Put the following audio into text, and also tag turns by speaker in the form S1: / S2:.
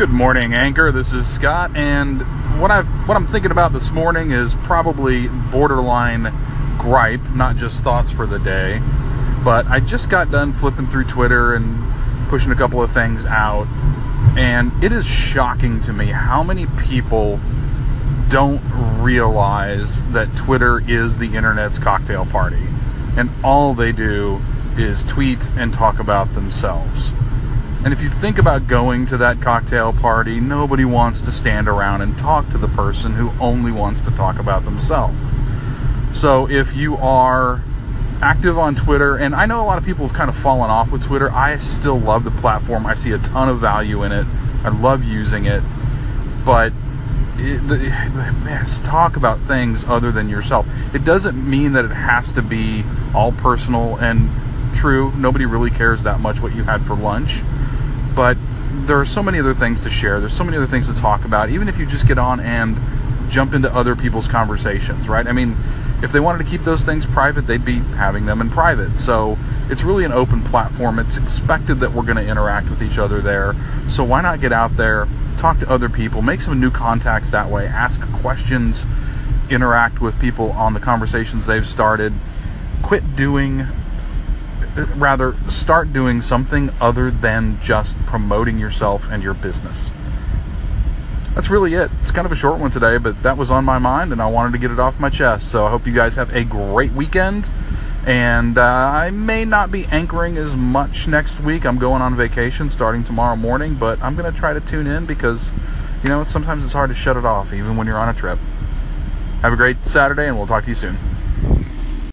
S1: Good morning, Anchor. This is Scott, and what I've what I'm thinking about this morning is probably borderline gripe, not just thoughts for the day. But I just got done flipping through Twitter and pushing a couple of things out, and it is shocking to me how many people don't realize that Twitter is the internet's cocktail party, and all they do is tweet and talk about themselves. And if you think about going to that cocktail party, nobody wants to stand around and talk to the person who only wants to talk about themselves. So if you are active on Twitter, and I know a lot of people have kind of fallen off with Twitter, I still love the platform. I see a ton of value in it. I love using it. But it, the, man, talk about things other than yourself. It doesn't mean that it has to be all personal and true. Nobody really cares that much what you had for lunch but there are so many other things to share. There's so many other things to talk about, even if you just get on and jump into other people's conversations, right? I mean, if they wanted to keep those things private, they'd be having them in private. So it's really an open platform. It's expected that we're going to interact with each other there. So why not get out there, talk to other people, make some new contacts that way, ask questions, interact with people on the conversations they've started. Quit doing rather start doing something other than just promoting yourself and your business. That's really it. It's kind of a short one today, but that was on my mind and I wanted to get it off my chest. So I hope you guys have a great weekend. And uh, I may not be anchoring as much next week. I'm going on vacation starting tomorrow morning, but I'm going to try to tune in because, you know, sometimes it's hard to shut it off even when you're on a trip. Have a great Saturday, and we'll talk to you soon.